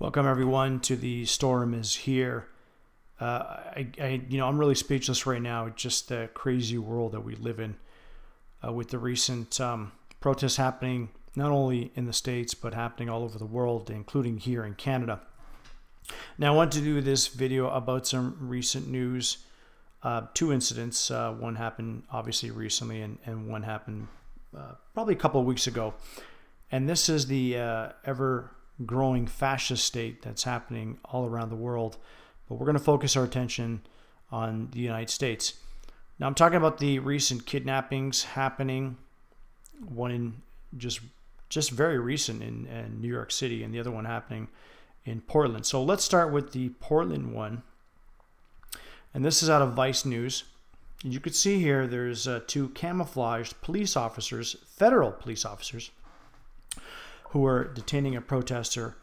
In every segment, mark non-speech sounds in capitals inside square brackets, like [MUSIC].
Welcome everyone to the storm is here. Uh, I, I, you know, I'm really speechless right now. It's just the crazy world that we live in, uh, with the recent um, protests happening not only in the states but happening all over the world, including here in Canada. Now, I want to do this video about some recent news. Uh, two incidents. Uh, one happened obviously recently, and, and one happened uh, probably a couple of weeks ago. And this is the uh, ever growing fascist state that's happening all around the world. But we're going to focus our attention on the United States. Now, I'm talking about the recent kidnappings happening, one in just just very recent in, in New York City, and the other one happening in Portland. So let's start with the Portland one. And this is out of Vice News. You can see here there's uh, two camouflaged police officers, federal police officers, who were detaining a protester,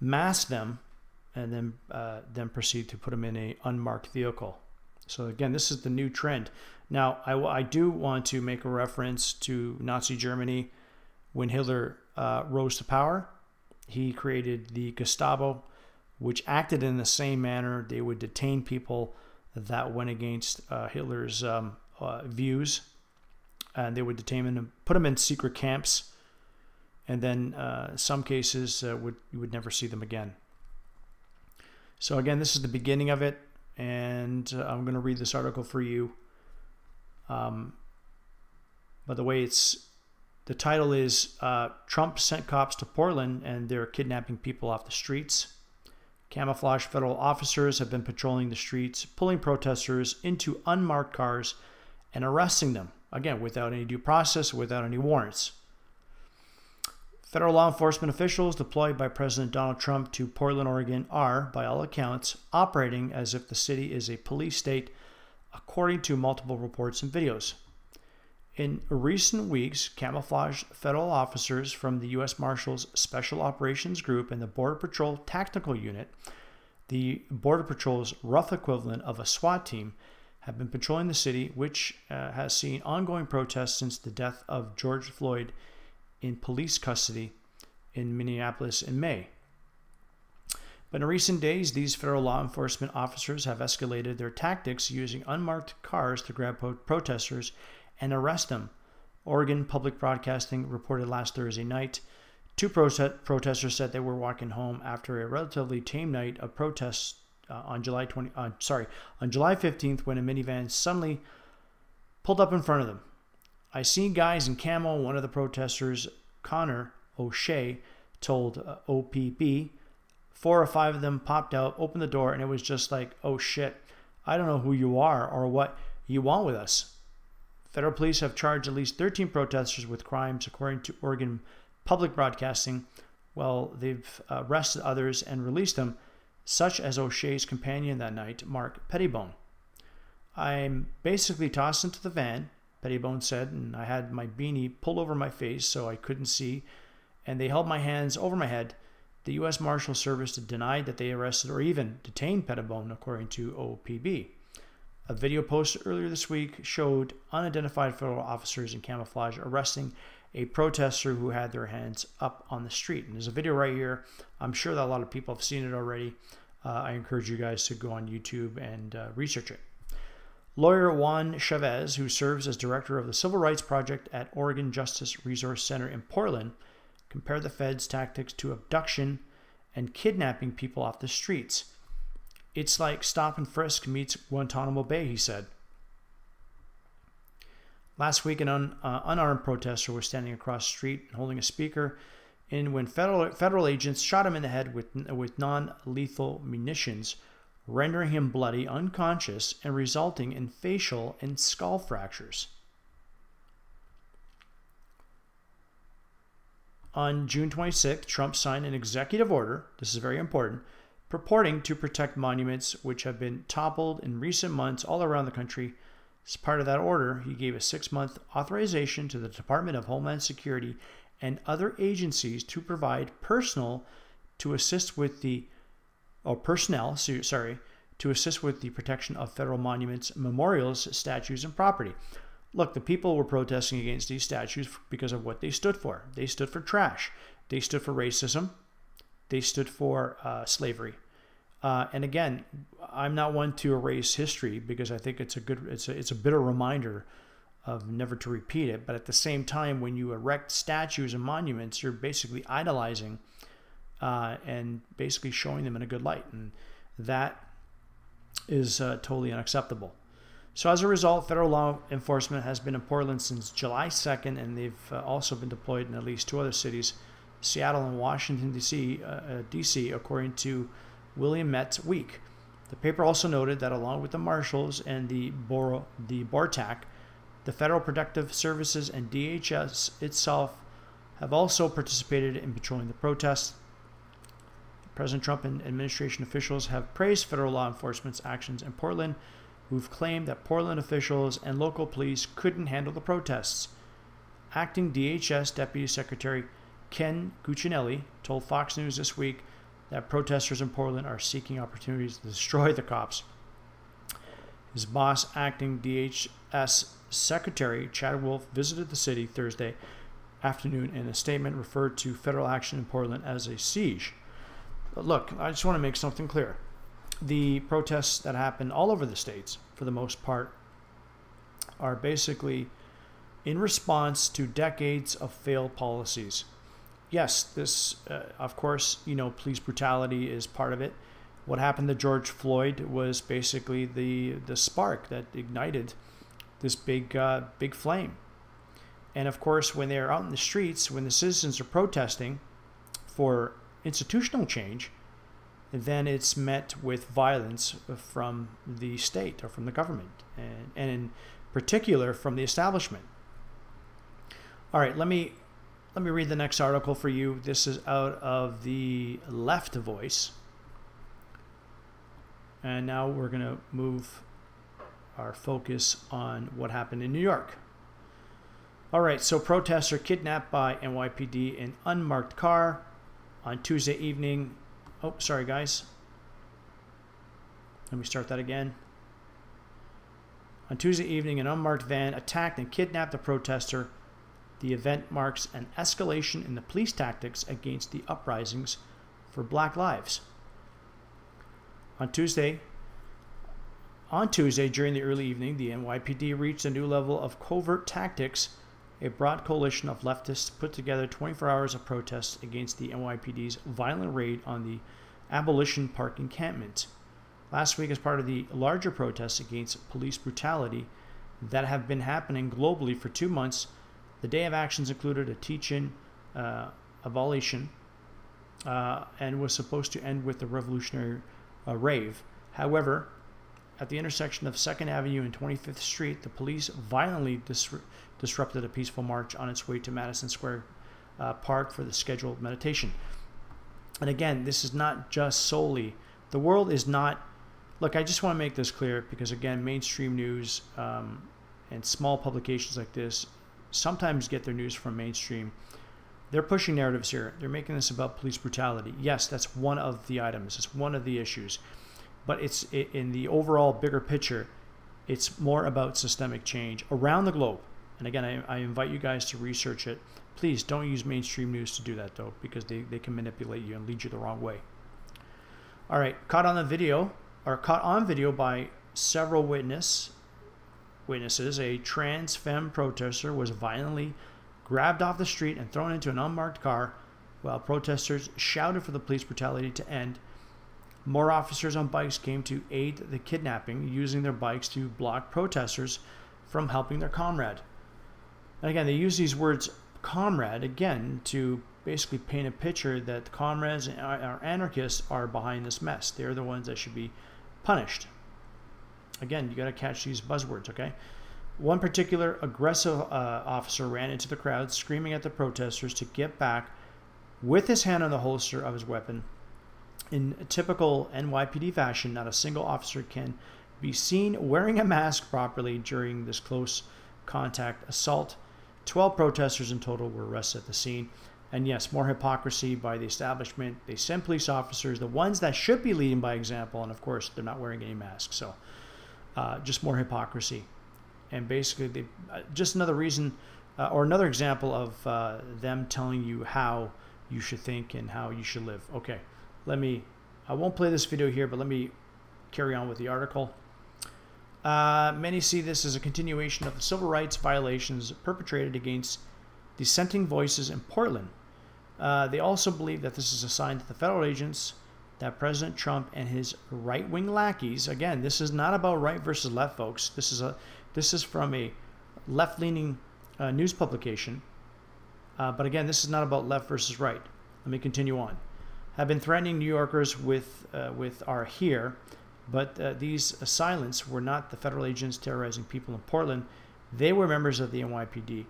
mask them, and then uh, then proceed to put them in a unmarked vehicle. So again, this is the new trend. Now, I, I do want to make a reference to Nazi Germany when Hitler uh, rose to power. He created the Gestapo, which acted in the same manner. They would detain people that went against uh, Hitler's um, uh, views, and they would detain them and put them in secret camps and then uh, some cases uh, would you would never see them again. So again, this is the beginning of it, and uh, I'm going to read this article for you. Um, by the way, it's the title is uh, Trump sent cops to Portland and they're kidnapping people off the streets. Camouflage federal officers have been patrolling the streets, pulling protesters into unmarked cars and arresting them, again, without any due process, without any warrants. Federal law enforcement officials deployed by President Donald Trump to Portland, Oregon are, by all accounts, operating as if the city is a police state, according to multiple reports and videos. In recent weeks, camouflaged federal officers from the U.S. Marshals Special Operations Group and the Border Patrol Tactical Unit, the Border Patrol's rough equivalent of a SWAT team, have been patrolling the city, which uh, has seen ongoing protests since the death of George Floyd in police custody in Minneapolis in May. But in recent days, these federal law enforcement officers have escalated their tactics using unmarked cars to grab protesters and arrest them. Oregon Public Broadcasting reported last Thursday night two protesters said they were walking home after a relatively tame night of protests uh, on July 20 uh, sorry, on July 15th when a minivan suddenly pulled up in front of them. I seen guys in camo. One of the protesters, Connor O'Shea, told uh, OPB. Four or five of them popped out, opened the door, and it was just like, oh shit, I don't know who you are or what you want with us. Federal police have charged at least 13 protesters with crimes, according to Oregon Public Broadcasting. Well, they've arrested others and released them, such as O'Shea's companion that night, Mark Pettibone. I'm basically tossed into the van, Pettibone said, and I had my beanie pulled over my face so I couldn't see, and they held my hands over my head. The U.S. Marshal Service denied that they arrested or even detained Pettibone, according to OPB. A video posted earlier this week showed unidentified federal officers in camouflage arresting a protester who had their hands up on the street. And there's a video right here. I'm sure that a lot of people have seen it already. Uh, I encourage you guys to go on YouTube and uh, research it. Lawyer Juan Chavez, who serves as director of the Civil Rights Project at Oregon Justice Resource Center in Portland, compared the Fed's tactics to abduction and kidnapping people off the streets. It's like stop and frisk meets Guantanamo Bay, he said. Last week, an un, uh, unarmed protester was standing across the street holding a speaker and when federal, federal agents shot him in the head with, with non lethal munitions rendering him bloody, unconscious, and resulting in facial and skull fractures. On June 26th, Trump signed an executive order, this is very important, purporting to protect monuments which have been toppled in recent months all around the country. As part of that order, he gave a six month authorization to the Department of Homeland Security and other agencies to provide personnel to assist with the or personnel, sorry, to assist with the protection of federal monuments, memorials, statues, and property. Look, the people were protesting against these statues because of what they stood for. They stood for trash. They stood for racism. they stood for uh, slavery. Uh, and again, I'm not one to erase history because I think it's a good, it's a, it's a bitter reminder of never to repeat it. But at the same time, when you erect statues and monuments, you're basically idolizing uh, and basically showing them in a good light. And that is uh, totally unacceptable. So as a result, federal law enforcement has been in Portland since July 2nd, and they've uh, also been deployed in at least two other cities, Seattle and Washington, D.C., uh, uh D.C., according to Willamette Week. The paper also noted that along with the marshals and the, Bor- the BORTAC, the Federal Protective Services and DHS itself have also participated in patrolling the protests. President Trump and administration officials have praised federal law enforcement's actions in Portland, who've claimed that Portland officials and local police couldn't handle the protests. Acting DHS Deputy Secretary Ken Cuccinelli told Fox News this week that protesters in Portland are seeking opportunities to destroy the cops. His boss, acting DHS Secretary Chad Wolf, visited the city Thursday afternoon and a statement referred to federal action in Portland as a siege. But look, I just want to make something clear. The protests that happen all over the states, for the most part, are basically in response to decades of failed policies yes, this, uh, of course, you know, police brutality is part of it. What happened to George Floyd was basically the the spark that ignited this big uh, big flame. And of course, when they're out in the streets, when the citizens are protesting for institutional change, then it's met with violence from the state or from the government, and, and in particular from the establishment. All right, let me let me read the next article for you. This is out of the left voice. And now we're going to move our focus on what happened in New York. All right, so protesters kidnapped by NYPD in unmarked car on Tuesday evening. Oh, sorry, guys. Let me start that again. On Tuesday evening, an unmarked van attacked and kidnapped a protester the event marks an escalation in the police tactics against the uprisings for Black Lives. On Tuesday, on Tuesday during the early evening, the NYPD reached a new level of covert tactics. A broad coalition of leftists put together 24 hours of protests against the NYPD's violent raid on the Abolition Park encampment. Last week, as part of the larger protests against police brutality that have been happening globally for two months, the day of actions included a teach-in uh, abolition uh, and was supposed to end with a revolutionary uh, rave. However, at the intersection of 2nd Avenue and 25th Street, the police violently dis- disrupted a peaceful march on its way to Madison Square uh, Park for the scheduled meditation. And again, this is not just solely, the world is not, look, I just want to make this clear because, again, mainstream news um, and small publications like this sometimes get their news from mainstream. They're pushing narratives here. They're making this about police brutality. Yes, that's one of the items. It's one of the issues, but it's in the overall bigger picture. It's more about systemic change around the globe. And again, I, I invite you guys to research it. Please don't use mainstream news to do that though, because they, they can manipulate you and lead you the wrong way. All right, caught on the video, or caught on video by several witness witnesses, a trans femme protester was violently grabbed off the street and thrown into an unmarked car while protesters shouted for the police brutality to end. More officers on bikes came to aid the kidnapping, using their bikes to block protesters from helping their comrade. And again, they use these words comrade again to basically paint a picture that the comrades or anarchists are behind this mess. They're the ones that should be punished. Again, you got to catch these buzzwords, okay? One particular aggressive uh, officer ran into the crowd, screaming at the protesters to get back with his hand on the holster of his weapon. In typical NYPD fashion, not a single officer can be seen wearing a mask properly during this close contact assault. 12 protesters in total were arrested at the scene. And yes, more hypocrisy by the establishment. They send police officers, the ones that should be leading by example, and of course, they're not wearing any masks. So uh, just more hypocrisy. And basically, they, uh, just another reason uh, or another example of uh, them telling you how you should think and how you should live. Okay, let me, I won't play this video here, but let me carry on with the article. Uh, many see this as a continuation of the civil rights violations perpetrated against dissenting voices in Portland. Uh, they also believe that this is a sign to the federal agents that President Trump and his right-wing lackeys, again, this is not about right versus left, folks. This is a this is from a left-leaning uh, news publication. Uh, but again, this is not about left versus right. Let me continue on. Have been threatening New Yorkers with uh, with our here, but uh, these assailants were not the federal agents terrorizing people in Portland. They were members of the NYPD.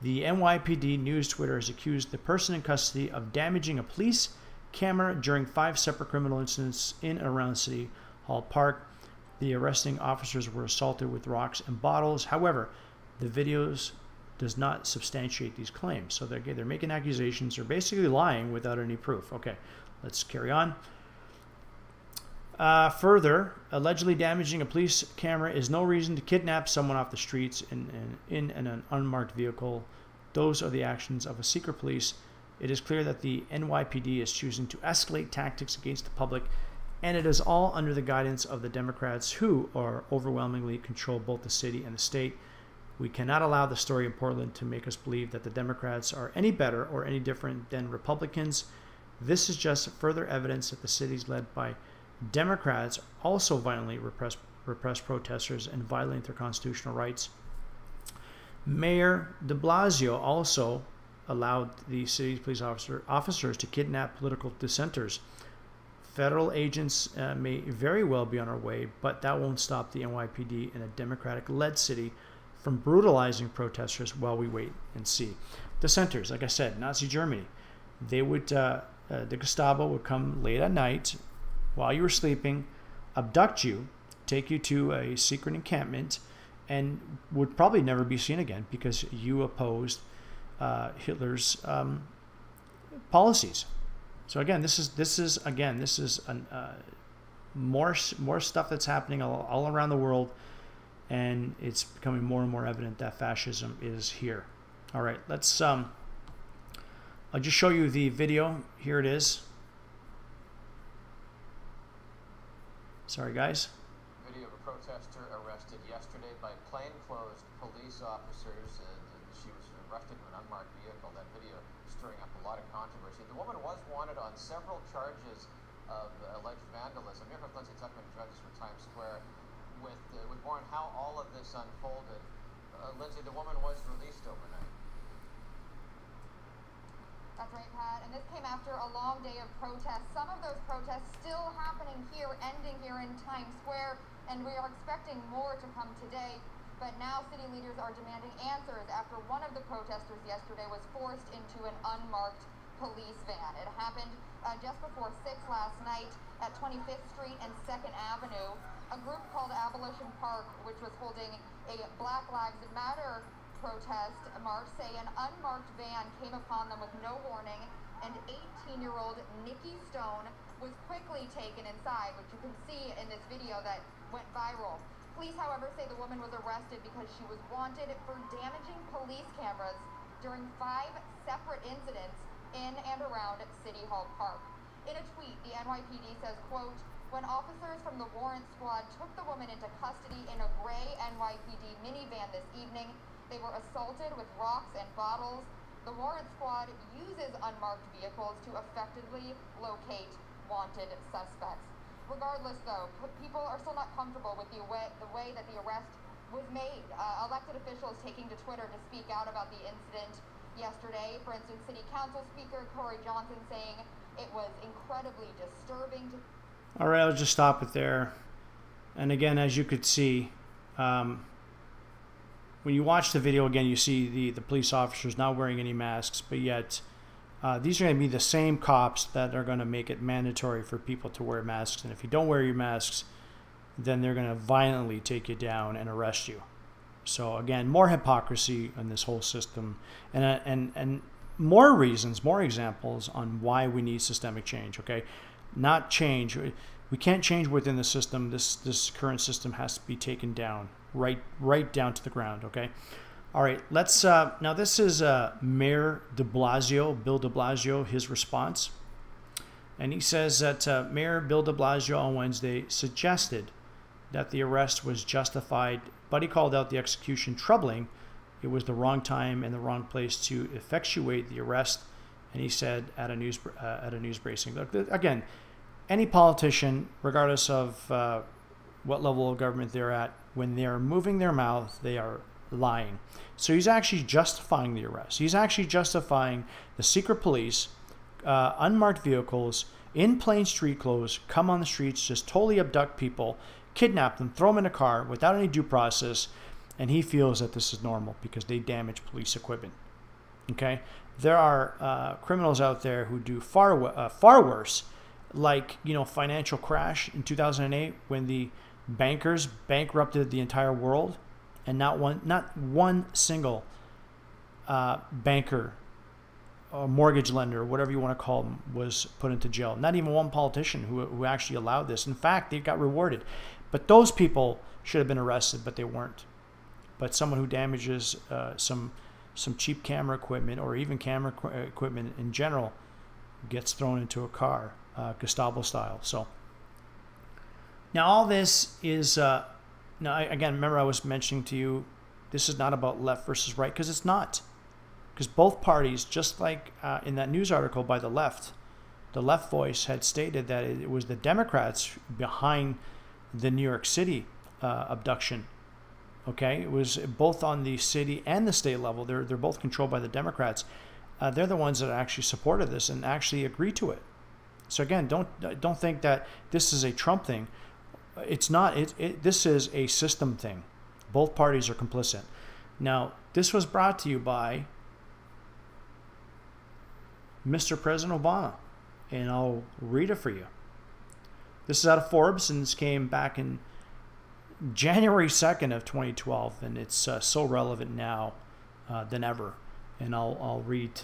The NYPD news Twitter has accused the person in custody of damaging a police camera during five separate criminal incidents in and around City Hall Park. The arresting officers were assaulted with rocks and bottles. However, the videos does not substantiate these claims. So they're, they're making accusations. They're basically lying without any proof. Okay, let's carry on. Uh, further, allegedly damaging a police camera is no reason to kidnap someone off the streets in, in, in an unmarked vehicle. Those are the actions of a secret police it is clear that the NYPD is choosing to escalate tactics against the public, and it is all under the guidance of the Democrats who are overwhelmingly control both the city and the state. We cannot allow the story in Portland to make us believe that the Democrats are any better or any different than Republicans. This is just further evidence that the cities led by Democrats also violently repress, repress protesters and violate their constitutional rights. Mayor de Blasio also allowed the city's police officer, officers to kidnap political dissenters. Federal agents uh, may very well be on our way, but that won't stop the NYPD in a Democratic led city from brutalizing protesters while we wait and see. Dissenters, like I said, Nazi Germany, they would, uh, uh, the Gestapo would come late at night while you were sleeping, abduct you, take you to a secret encampment, and would probably never be seen again because you opposed uh, Hitler's um, policies. So again, this is this is again this is an, uh, more more stuff that's happening all, all around the world, and it's becoming more and more evident that fascism is here. All right, let's. Um, I'll just show you the video. Here it is. Sorry, guys. Video of a protester arrested yesterday by plainclothes police officers. She was arrested in an unmarked vehicle. That video stirring up a lot of controversy. The woman was wanted on several charges of alleged vandalism. Here comes Lindsay Tuckman, judges for Times Square, with uh, with on how all of this unfolded. Uh, Lindsay, the woman was released overnight. That's right, Pat. And this came after a long day of protests. Some of those protests still happening here, ending here in Times Square, and we are expecting more to come today. But now city leaders are demanding answers after one of the protesters yesterday was forced into an unmarked police van. It happened uh, just before 6 last night at 25th Street and 2nd Avenue. A group called Abolition Park, which was holding a Black Lives Matter protest march, say an unmarked van came upon them with no warning, and 18-year-old Nikki Stone was quickly taken inside, which you can see in this video that went viral. Police, however, say the woman was arrested because she was wanted for damaging police cameras during five separate incidents in and around City Hall Park. In a tweet, the NYPD says, quote, when officers from the warrant squad took the woman into custody in a gray NYPD minivan this evening, they were assaulted with rocks and bottles. The warrant squad uses unmarked vehicles to effectively locate wanted suspects. Regardless, though, people are still not comfortable with the way, the way that the arrest was made. Uh, elected officials taking to Twitter to speak out about the incident yesterday. For instance, City Council Speaker Corey Johnson saying it was incredibly disturbing. To All right, I'll just stop it there. And again, as you could see, um, when you watch the video again, you see the, the police officers not wearing any masks, but yet uh, these are going to be the same cops that are going to make it mandatory for people to wear masks. And if you don't wear your masks, then they're going to violently take you down and arrest you. So again, more hypocrisy in this whole system, and uh, and and more reasons, more examples on why we need systemic change. Okay, not change. We can't change within the system. This this current system has to be taken down, right right down to the ground. Okay. All right, let's. Uh, now, this is uh, Mayor de Blasio, Bill de Blasio, his response. And he says that uh, Mayor Bill de Blasio on Wednesday suggested that the arrest was justified, but he called out the execution troubling. It was the wrong time and the wrong place to effectuate the arrest. And he said at a news uh, at a news bracing. Look, again, any politician, regardless of uh, what level of government they're at, when they're moving their mouth, they are lying. So he's actually justifying the arrest. He's actually justifying the secret police, uh, unmarked vehicles, in plain street clothes, come on the streets, just totally abduct people, kidnap them, throw them in a car without any due process, and he feels that this is normal because they damage police equipment. Okay, there are uh, criminals out there who do far uh, far worse, like you know financial crash in 2008 when the bankers bankrupted the entire world and not one not one single uh, banker or mortgage lender, whatever you want to call them, was put into jail. Not even one politician who, who actually allowed this. In fact, they got rewarded. But those people should have been arrested, but they weren't. But someone who damages uh, some some cheap camera equipment or even camera qu- equipment in general gets thrown into a car, uh, style. So now all this is uh, now, again, remember I was mentioning to you, this is not about left versus right because it's not. Because both parties, just like uh, in that news article by the left, the left voice had stated that it was the Democrats behind the New York City uh, abduction. Okay, it was both on the city and the state level. They're they're both controlled by the Democrats. Uh, they're the ones that actually supported this and actually agreed to it. So again, don't don't think that this is a Trump thing it's not. It, it, this is a system thing. Both parties are complicit. Now, this was brought to you by Mr. President Obama, and I'll read it for you. This is out of Forbes, and this came back in January 2nd of 2012, and it's uh, so relevant now uh, than ever. And I'll, I'll read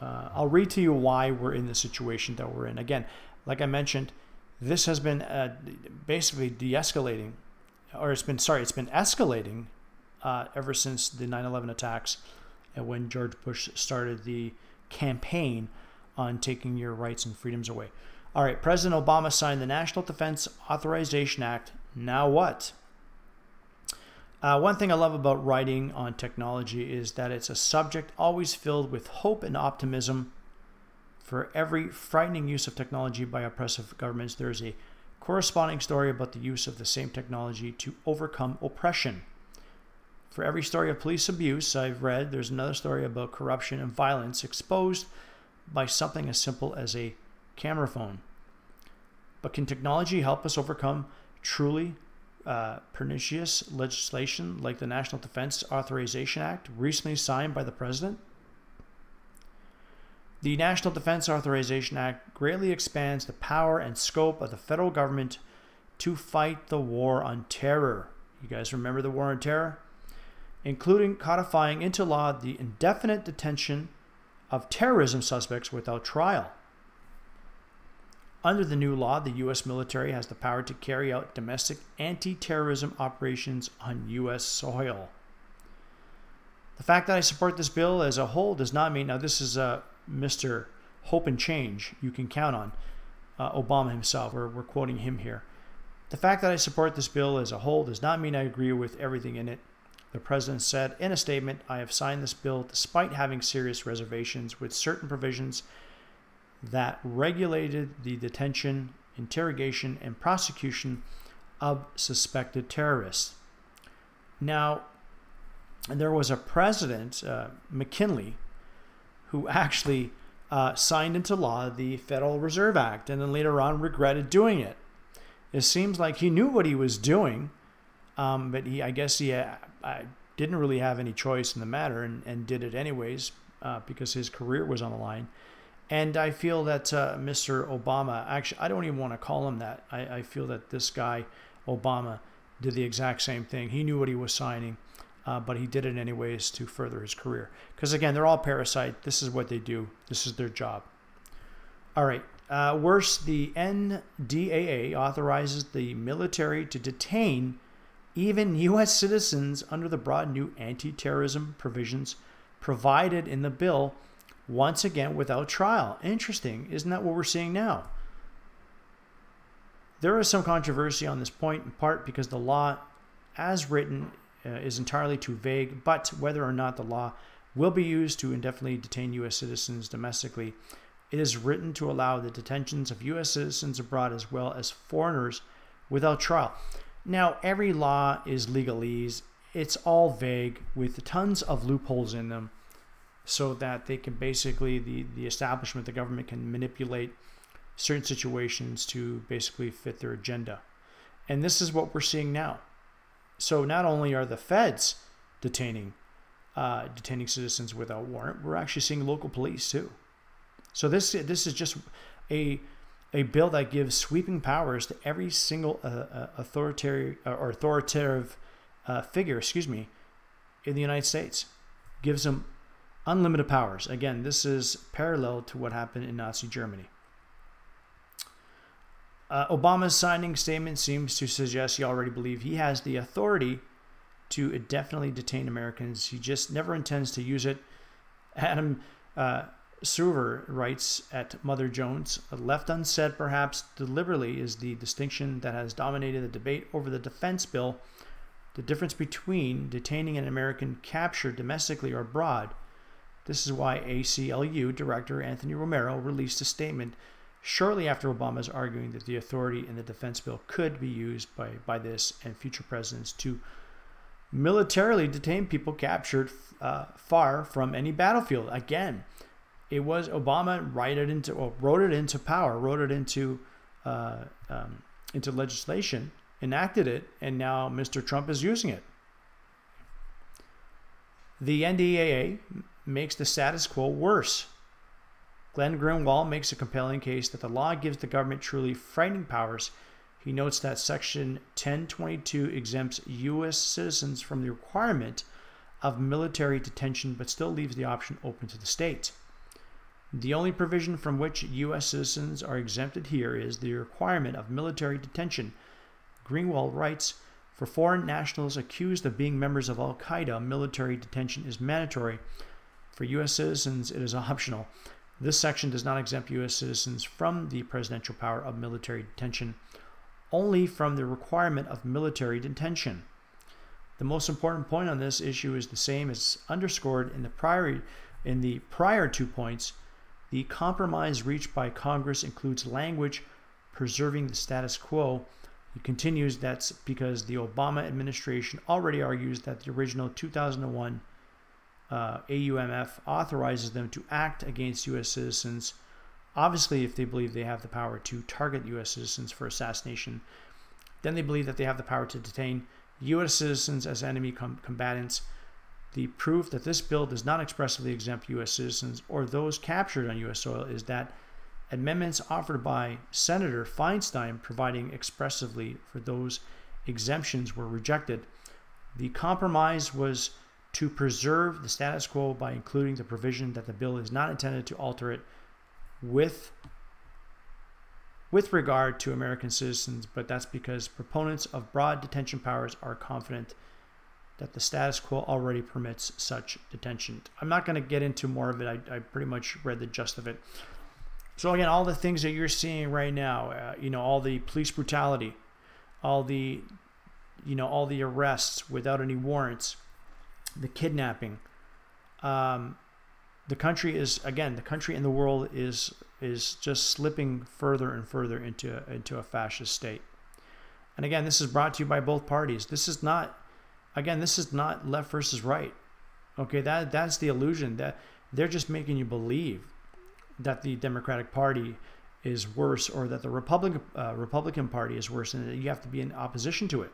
uh, I'll read to you why we're in the situation that we're in. Again, like I mentioned, this has been uh, basically de-escalating, or it's been sorry, it's been escalating uh, ever since the 9/11 attacks, and when George Bush started the campaign on taking your rights and freedoms away. All right, President Obama signed the National Defense Authorization Act. Now what? Uh, one thing I love about writing on technology is that it's a subject always filled with hope and optimism for every frightening use of technology by oppressive governments, there is a corresponding story about the use of the same technology to overcome oppression. For every story of police abuse I've read, there's another story about corruption and violence exposed by something as simple as a camera phone. But can technology help us overcome truly uh, pernicious legislation like the National Defense Authorization Act, recently signed by the President? The National Defense Authorization Act greatly expands the power and scope of the federal government to fight the war on terror. You guys remember the war on terror? Including codifying into law the indefinite detention of terrorism suspects without trial. Under the new law, the U.S. military has the power to carry out domestic anti terrorism operations on U.S. soil. The fact that I support this bill as a whole does not mean, now, this is a Mr. Hope and Change you can count on, uh, Obama himself. We're, we're quoting him here. The fact that I support this bill as a whole does not mean I agree with everything in it. The president said in a statement, I have signed this bill despite having serious reservations with certain provisions that regulated the detention, interrogation, and prosecution of suspected terrorists. Now, there was a president, uh, McKinley, who actually uh, signed into law the Federal Reserve Act and then later on regretted doing it. It seems like he knew what he was doing, um, but he, I guess he uh, didn't really have any choice in the matter and, and did it anyways uh, because his career was on the line. And I feel that uh, Mr. Obama, actually, I don't even want to call him that. I, I feel that this guy, Obama, did the exact same thing. He knew what he was signing uh, but he did it anyways to further his career. Because again, they're all parasite. This is what they do. This is their job. All right. Uh, worse, the NDAA authorizes the military to detain even [LAUGHS] U.S. citizens under the broad new anti terrorism provisions provided in the bill, once again without trial. Interesting. Isn't that what we're seeing now? There is some controversy on this point, in part because the law, as written, uh, is entirely too vague, but whether or not the law will be used to indefinitely detain U.S. citizens domestically, it is written to allow the detentions of U.S. citizens abroad as well as foreigners without trial. Now, every law is legalese. It's all vague with tons of loopholes in them so that they can basically, the, the establishment, the government can manipulate certain situations to basically fit their agenda. And this is what we're seeing now. So not only are the feds detaining uh, detaining citizens without warrant, we're actually seeing local police too. So this this is just a a bill that gives sweeping powers to every single uh, uh authoritarian uh, or authoritative uh, figure, excuse me, in the United States. Gives them unlimited powers. Again, this is parallel to what happened in Nazi Germany. Uh, Obama's signing statement seems to suggest he already believes he has the authority to indefinitely detain Americans. He just never intends to use it. Adam uh, Serwer writes at Mother Jones, left unsaid perhaps deliberately is the distinction that has dominated the debate over the defense bill. The difference between detaining an American captured domestically or abroad. This is why ACLU Director Anthony Romero released a statement shortly after Obama's arguing that the authority in the defense bill could be used by, by this and future presidents to militarily detain people captured uh, far from any battlefield. Again, it was Obama wrote it into or wrote it into power, wrote it into uh, um, into legislation, enacted it, and now Mr. Trump is using it. The NDAA makes the status quo worse. Glenn Greenwald makes a compelling case that the law gives the government truly frightening powers. He notes that Section 1022 exempts U.S. citizens from the requirement of military detention but still leaves the option open to the state. The only provision from which U.S. citizens are exempted here is the requirement of military detention. Greenwald writes For foreign nationals accused of being members of Al Qaeda, military detention is mandatory. For U.S. citizens, it is optional. This section does not exempt U.S. citizens from the presidential power of military detention, only from the requirement of military detention. The most important point on this issue is the same as underscored in the prior in the prior two points. The compromise reached by Congress includes language preserving the status quo. He continues that's because the Obama administration already argues that the original 2001 uh, AUMF authorizes them to act against U.S. citizens, obviously, if they believe they have the power to target U.S. citizens for assassination. Then they believe that they have the power to detain U.S. citizens as enemy com- combatants. The proof that this bill does not expressly exempt U.S. citizens or those captured on U.S. soil is that amendments offered by Senator Feinstein providing expressively for those exemptions were rejected. The compromise was to preserve the status quo by including the provision that the bill is not intended to alter it with with regard to American citizens, but that's because proponents of broad detention powers are confident that the status quo already permits such detention. I'm not going to get into more of it. I, I, pretty much read the gist of it. So again, all the things that you're seeing right now, uh, you know, all the police brutality, all the, you know, all the arrests without any warrants, the kidnapping. Um, the country is again the country and the world is is just slipping further and further into into a fascist state. And again, this is brought to you by both parties. This is not again, this is not left versus right. Okay, that that's the illusion that they're just making you believe that the Democratic Party is worse or that the Republican uh, Republican Party is worse and that you have to be in opposition to it.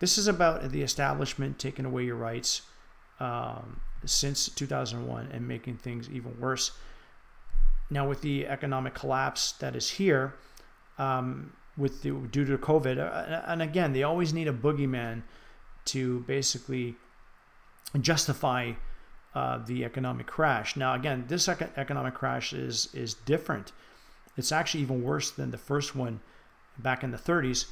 This is about the establishment taking away your rights um, since 2001 and making things even worse. Now, with the economic collapse that is here, um, with the, due to COVID, uh, and again, they always need a boogeyman to basically justify uh, the economic crash. Now, again, this economic crash is is different. It's actually even worse than the first one back in the 30s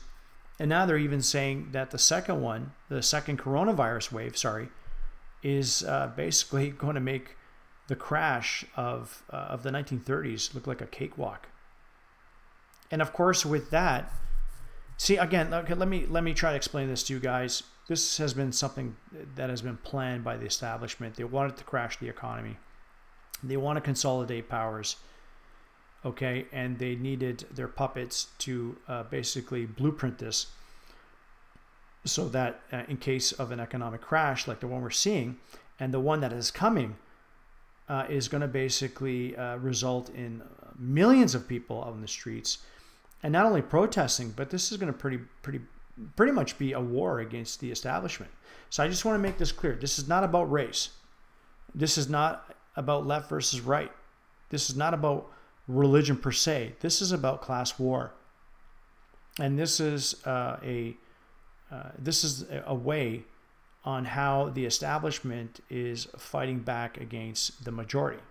And now they're even saying that the second one, the second coronavirus wave, sorry, is uh, basically [LAUGHS] going to make the crash of uh, of the 1930s look like a cakewalk. And of course, with that, see again. Okay, let me let me try to explain this to you guys. This has been something that has been planned by the establishment. They wanted to crash the economy. They want to consolidate powers. Okay, and they needed their puppets to uh, basically blueprint this so that uh, in case of an economic crash like the one we're seeing and the one that is coming uh, is going to basically uh, result in millions of people on the streets and not only protesting but this is going to pretty pretty pretty much be a war against the establishment. So i just want to make this clear. This is not about race. This is not about left versus right. This is not about religion per se this is about class war and this is uh, a uh, this is a way on how the establishment is fighting back against the majority.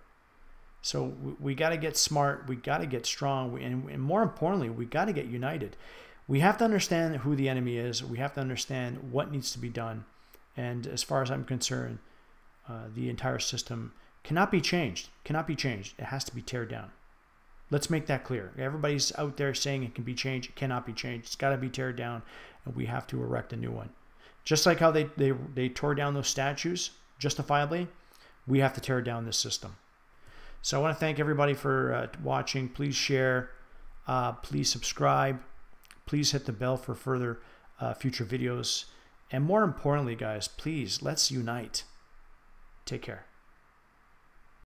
So we, we got to get smart. We got to get strong. We, and, and more importantly, we got to get united. We have to understand who the enemy is. We have to understand what needs to be done. And as far as I'm concerned, uh, the entire system cannot be changed. Cannot be changed. It has to be teared down. Let's make that clear. Everybody's out there saying it can be changed. It cannot be changed. It's got to be teared down and we have to erect a new one. Just like how they, they, they tore down those statues justifiably, we have to tear down this system. So I want to thank everybody for uh, watching. Please share. Uh, please subscribe. Please hit the bell for further uh, future videos. And more importantly, guys, please let's unite. Take care.